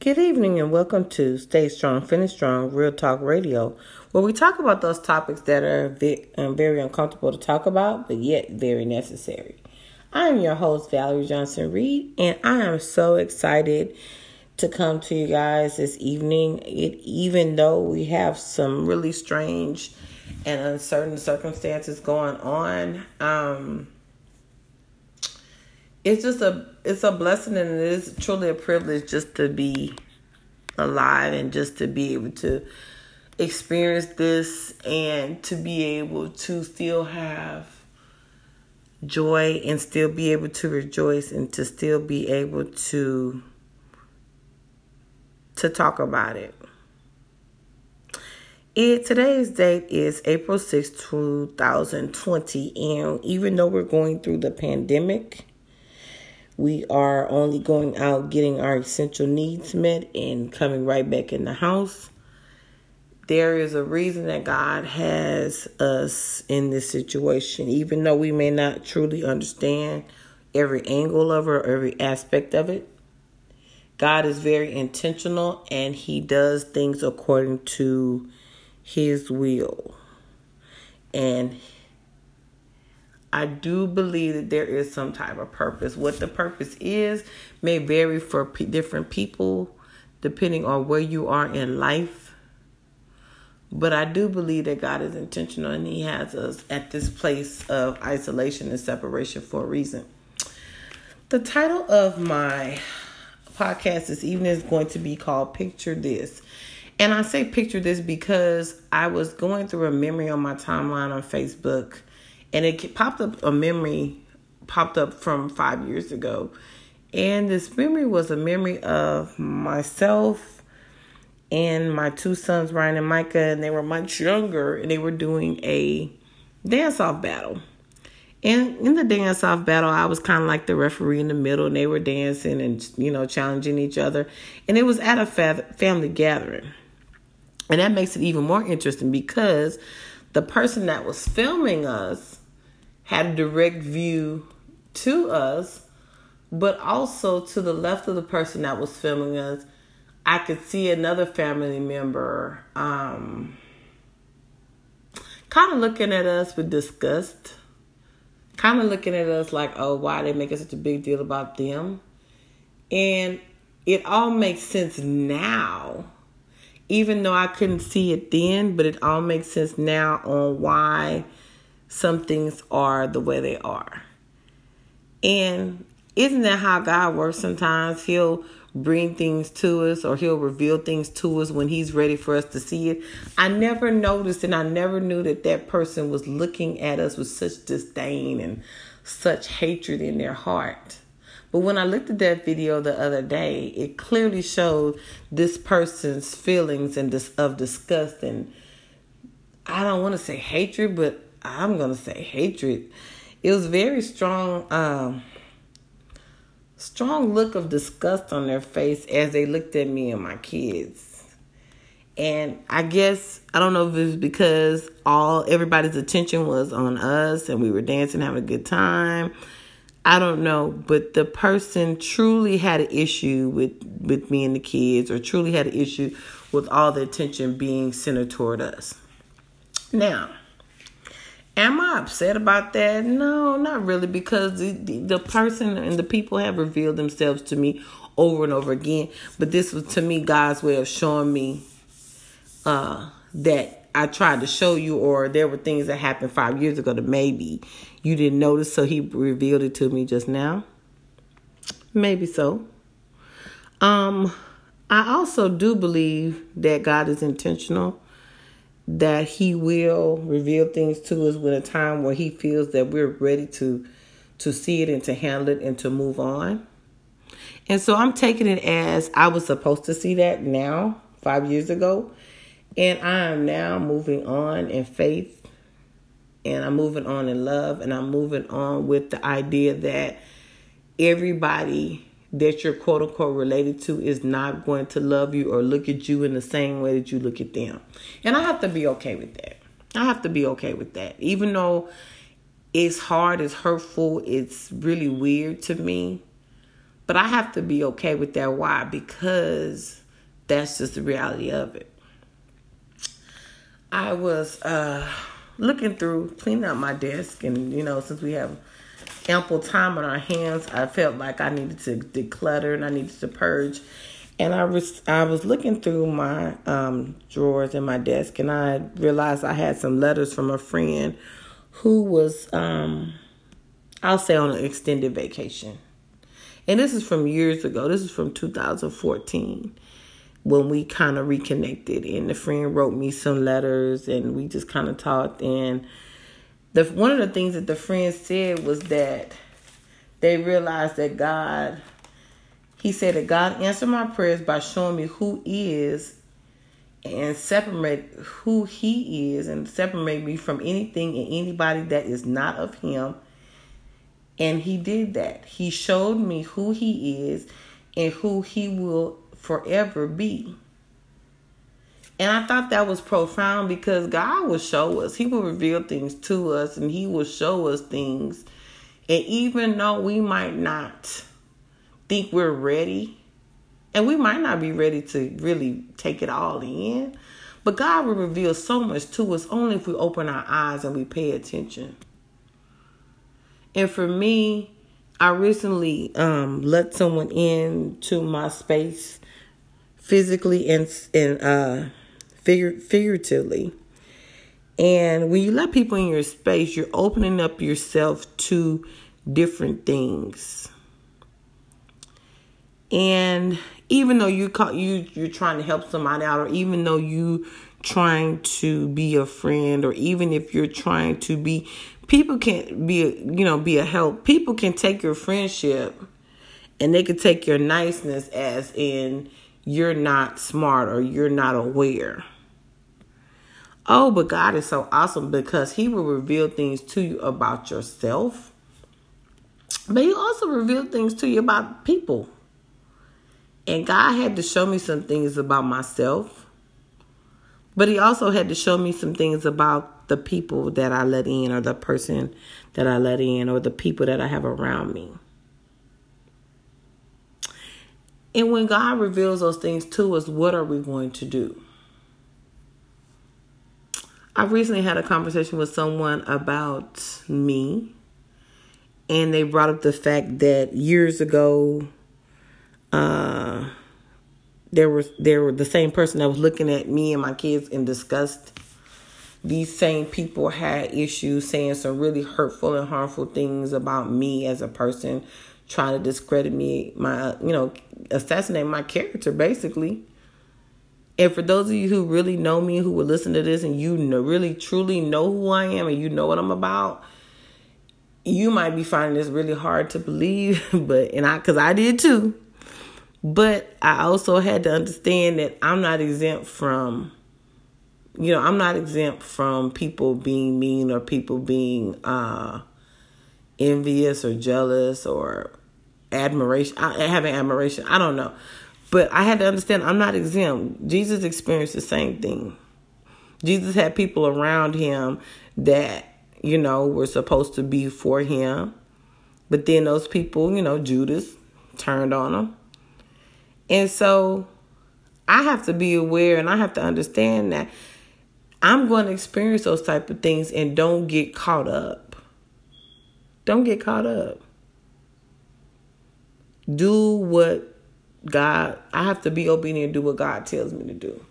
Good evening and welcome to Stay Strong, Finish Strong, Real Talk Radio, where we talk about those topics that are um, very uncomfortable to talk about, but yet very necessary. I'm your host, Valerie Johnson Reed, and I am so excited to come to you guys this evening. It, even though we have some really strange and uncertain circumstances going on, um, it's just a it's a blessing and it is truly a privilege just to be alive and just to be able to experience this and to be able to still have joy and still be able to rejoice and to still be able to to talk about it. It today's date is April 6, 2020 and even though we're going through the pandemic we are only going out getting our essential needs met and coming right back in the house. There is a reason that God has us in this situation, even though we may not truly understand every angle of it or every aspect of it. God is very intentional and He does things according to His will. And I do believe that there is some type of purpose. What the purpose is may vary for p- different people depending on where you are in life. But I do believe that God is intentional and He has us at this place of isolation and separation for a reason. The title of my podcast this evening is going to be called Picture This. And I say picture this because I was going through a memory on my timeline on Facebook and it popped up a memory popped up from five years ago. And this memory was a memory of myself and my two sons ryan and micah and they were much younger and they were doing a dance off battle. And in the dance off battle i was kind of like the referee in the middle and they were dancing and you know challenging each other. And it was at a family gathering. And that makes it even more interesting because the person that was filming us had a direct view to us, but also to the left of the person that was filming us, I could see another family member um, kind of looking at us with disgust, kind of looking at us like, oh, why they making such a big deal about them? And it all makes sense now, even though I couldn't see it then, but it all makes sense now on why some things are the way they are. And isn't that how God works sometimes? He'll bring things to us or he'll reveal things to us when he's ready for us to see it. I never noticed and I never knew that that person was looking at us with such disdain and such hatred in their heart. But when I looked at that video the other day, it clearly showed this person's feelings and dis- of disgust and I don't want to say hatred, but I'm gonna say hatred. It was very strong, um, strong look of disgust on their face as they looked at me and my kids. And I guess I don't know if it's because all everybody's attention was on us and we were dancing, having a good time. I don't know, but the person truly had an issue with with me and the kids, or truly had an issue with all the attention being centered toward us. Now, Am I upset about that? No, not really, because the, the, the, person and the people have revealed themselves to me over and over again. But this was to me God's way of showing me uh, that I tried to show you, or there were things that happened five years ago that maybe you didn't notice, so He revealed it to me just now. Maybe so. Um, I also do believe that God is intentional that he will reveal things to us when a time where he feels that we're ready to to see it and to handle it and to move on. And so I'm taking it as I was supposed to see that now, 5 years ago, and I am now moving on in faith. And I'm moving on in love. And I'm moving on with the idea that everybody that you're quote unquote related to is not going to love you or look at you in the same way that you look at them. And I have to be okay with that. I have to be okay with that. Even though it's hard, it's hurtful, it's really weird to me. But I have to be okay with that. Why? Because that's just the reality of it. I was uh, looking through, cleaning out my desk, and you know, since we have ample time on our hands, I felt like I needed to declutter and I needed to purge. And I was I was looking through my um, drawers in my desk, and I realized I had some letters from a friend who was, um, I'll say, on an extended vacation. And this is from years ago. This is from 2014 when we kind of reconnected. And the friend wrote me some letters, and we just kind of talked. And the one of the things that the friend said was that they realized that God he said that God answered my prayers by showing me who is and separate who he is and separate me from anything and anybody that is not of him. And he did that. He showed me who he is and who he will forever be. And I thought that was profound because God will show us. He will reveal things to us and He will show us things. And even though we might not think we're ready. And we might not be ready to really take it all in. But God will reveal so much to us only if we open our eyes and we pay attention. And for me, I recently um, let someone into my space physically and and uh, figure, figuratively. And when you let people in your space, you're opening up yourself to different things. And even though you call you you're trying to help somebody out, or even though you trying to be a friend, or even if you're trying to be, people can be you know be a help. People can take your friendship, and they can take your niceness as in you're not smart or you're not aware. Oh, but God is so awesome because He will reveal things to you about yourself, but He also reveal things to you about people. And God had to show me some things about myself. But he also had to show me some things about the people that I let in or the person that I let in or the people that I have around me. And when God reveals those things to us, what are we going to do? I recently had a conversation with someone about me, and they brought up the fact that years ago, uh, there was there were the same person that was looking at me and my kids in disgust. These same people had issues saying some really hurtful and harmful things about me as a person, trying to discredit me, my you know, assassinate my character basically. And for those of you who really know me, who will listen to this, and you know, really truly know who I am, and you know what I'm about, you might be finding this really hard to believe, but and I, cause I did too. But I also had to understand that I'm not exempt from, you know, I'm not exempt from people being mean or people being uh, envious or jealous or admiration, having admiration. I don't know. But I had to understand I'm not exempt. Jesus experienced the same thing. Jesus had people around him that, you know, were supposed to be for him. But then those people, you know, Judas turned on him. And so I have to be aware and I have to understand that I'm going to experience those type of things and don't get caught up. Don't get caught up. Do what God, I have to be obedient and do what God tells me to do.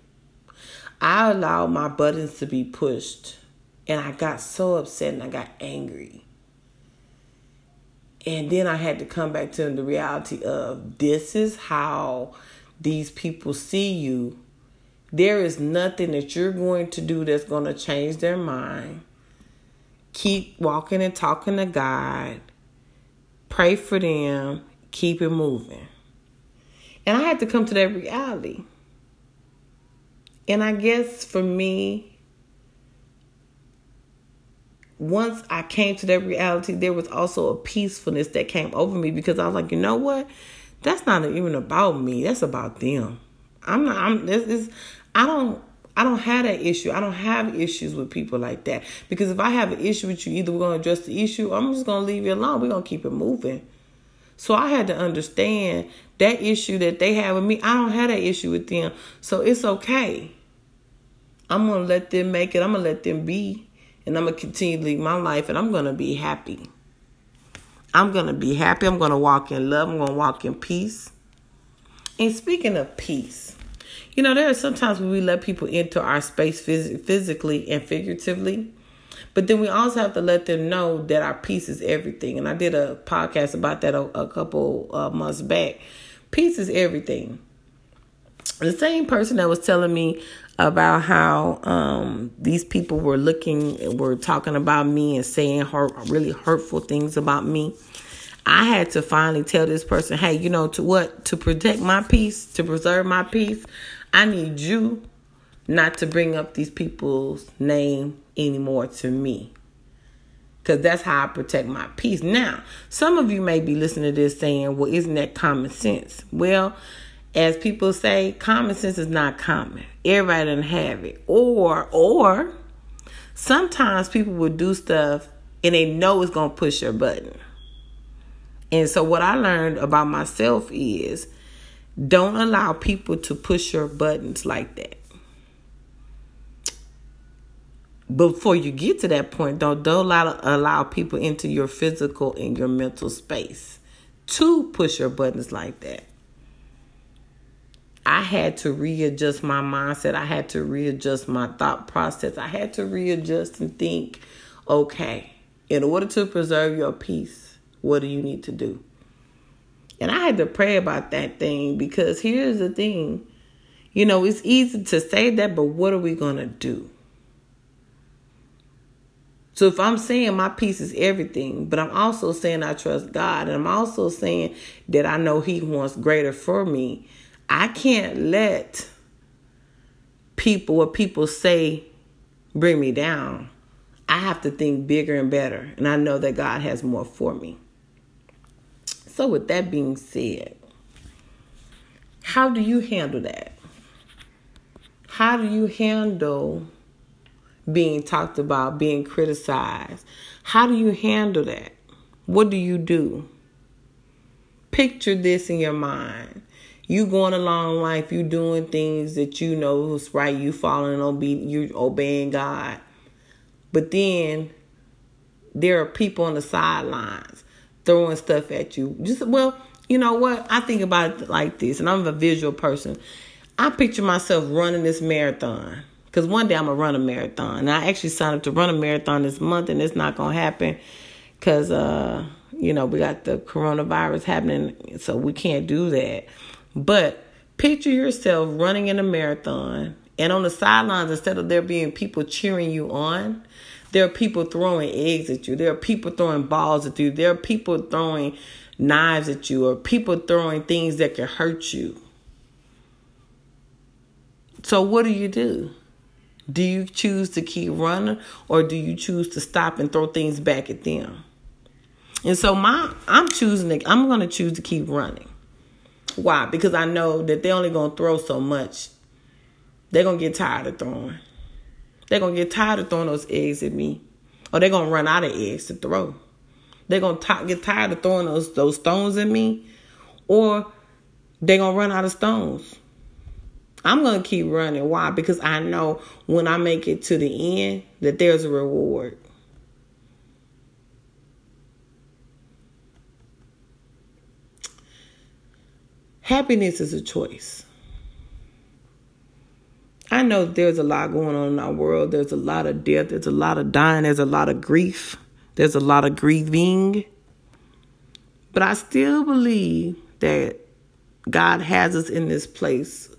I allowed my buttons to be pushed and I got so upset and I got angry. And then I had to come back to the reality of this is how these people see you. There is nothing that you're going to do that's going to change their mind. Keep walking and talking to God. Pray for them. Keep it moving. And I had to come to that reality. And I guess for me, once I came to that reality, there was also a peacefulness that came over me because I was like, you know what? That's not even about me. That's about them. I'm not. I'm. This is. I don't. I don't have that issue. I don't have issues with people like that because if I have an issue with you, either we're gonna address the issue, or I'm just gonna leave you alone. We're gonna keep it moving. So I had to understand that issue that they have with me. I don't have that issue with them. So it's okay. I'm going to let them make it. I'm going to let them be. And I'm going to continue to my life and I'm going to be happy. I'm going to be happy. I'm going to walk in love. I'm going to walk in peace. And speaking of peace, you know, there are sometimes when we let people into our space phys- physically and figuratively, but then we also have to let them know that our peace is everything. And I did a podcast about that a, a couple uh, months back. Peace is everything. The same person that was telling me about how um, these people were looking, were talking about me and saying hurt, really hurtful things about me. I had to finally tell this person, hey, you know, to what? To protect my peace, to preserve my peace, I need you not to bring up these people's name anymore to me. Because that's how I protect my peace. Now, some of you may be listening to this saying, well, isn't that common sense? Well, as people say, common sense is not common. Everybody doesn't have it. Or, or, sometimes people will do stuff and they know it's going to push your button. And so, what I learned about myself is don't allow people to push your buttons like that. Before you get to that point, don't, don't allow, allow people into your physical and your mental space to push your buttons like that. I had to readjust my mindset. I had to readjust my thought process. I had to readjust and think, okay, in order to preserve your peace, what do you need to do? And I had to pray about that thing because here's the thing. You know, it's easy to say that, but what are we going to do? So if I'm saying my peace is everything, but I'm also saying I trust God, and I'm also saying that I know He wants greater for me, I can't let people, what people say, bring me down. I have to think bigger and better, and I know that God has more for me. So, with that being said, how do you handle that? How do you handle being talked about, being criticized? How do you handle that? What do you do? Picture this in your mind. You going along life, you doing things that you know is right, you following obe- you obeying God. But then there are people on the sidelines throwing stuff at you. Just well, you know what? I think about it like this, and I'm a visual person. I picture myself running this marathon because one day I'm gonna run a marathon. And I actually signed up to run a marathon this month, and it's not gonna happen because uh, you know we got the coronavirus happening, so we can't do that. But picture yourself running in a marathon, and on the sidelines, instead of there being people cheering you on, there are people throwing eggs at you. There are people throwing balls at you. There are people throwing knives at you or people throwing things that can hurt you. So, what do you do? Do you choose to keep running or do you choose to stop and throw things back at them? And so my I'm choosing to, I'm going to choose to keep running. Why? Because I know that they're only going to throw so much. They're going to get tired of throwing. They're going to get tired of throwing those eggs at me. Or they're going to run out of eggs to throw. They're going to get tired of throwing those, those stones at me. Or they're going to run out of stones. I'm going to keep running. Why? Because I know when I make it to the end that there's a reward. Happiness is a choice. I know there's a lot going on in our world. There's a lot of death. There's a lot of dying. There's a lot of grief. There's a lot of grieving. But I still believe that God has us in this place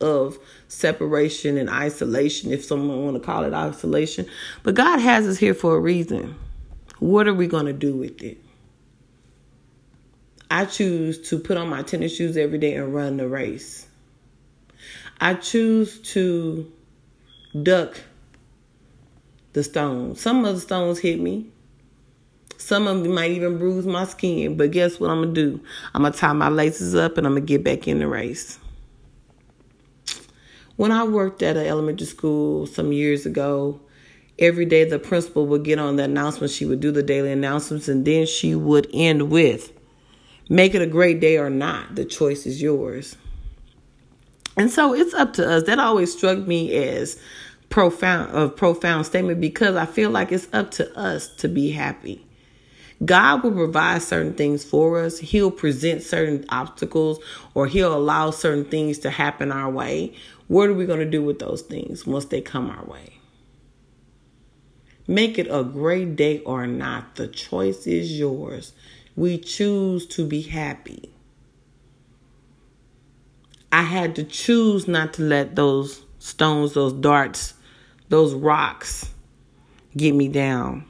of separation and isolation, if someone want to call it isolation. But God has us here for a reason. What are we going to do with it? I choose to put on my tennis shoes every day and run the race. I choose to duck the stones. Some of the stones hit me. Some of them might even bruise my skin. But guess what I'm going to do? I'm going to tie my laces up and I'm going to get back in the race. When I worked at an elementary school some years ago, every day the principal would get on the announcement. She would do the daily announcements and then she would end with Make it a great day or not. The choice is yours. And so it's up to us. That always struck me as profound a profound statement because I feel like it's up to us to be happy. God will provide certain things for us. He'll present certain obstacles or he'll allow certain things to happen our way. What are we going to do with those things once they come our way? Make it a great day or not. The choice is yours. We choose to be happy. I had to choose not to let those stones, those darts, those rocks get me down.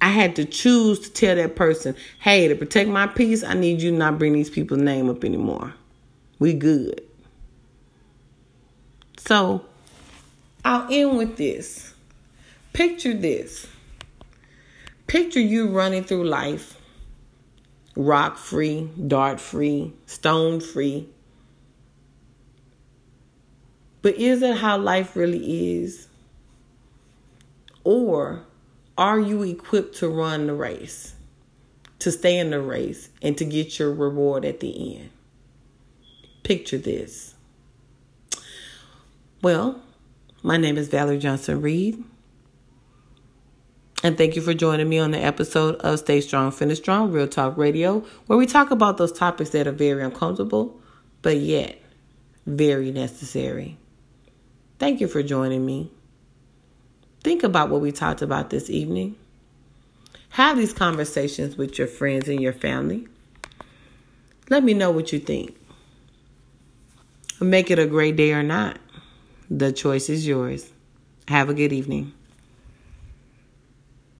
I had to choose to tell that person, hey, to protect my peace, I need you not bring these people's name up anymore. We good. So I'll end with this. Picture this. Picture you running through life rock free, dart free, stone free. But is that how life really is? Or are you equipped to run the race, to stay in the race, and to get your reward at the end? Picture this. Well, my name is Valerie Johnson Reed. And thank you for joining me on the episode of Stay Strong, Finish Strong, Real Talk Radio, where we talk about those topics that are very uncomfortable, but yet very necessary. Thank you for joining me. Think about what we talked about this evening. Have these conversations with your friends and your family. Let me know what you think. Make it a great day or not. The choice is yours. Have a good evening.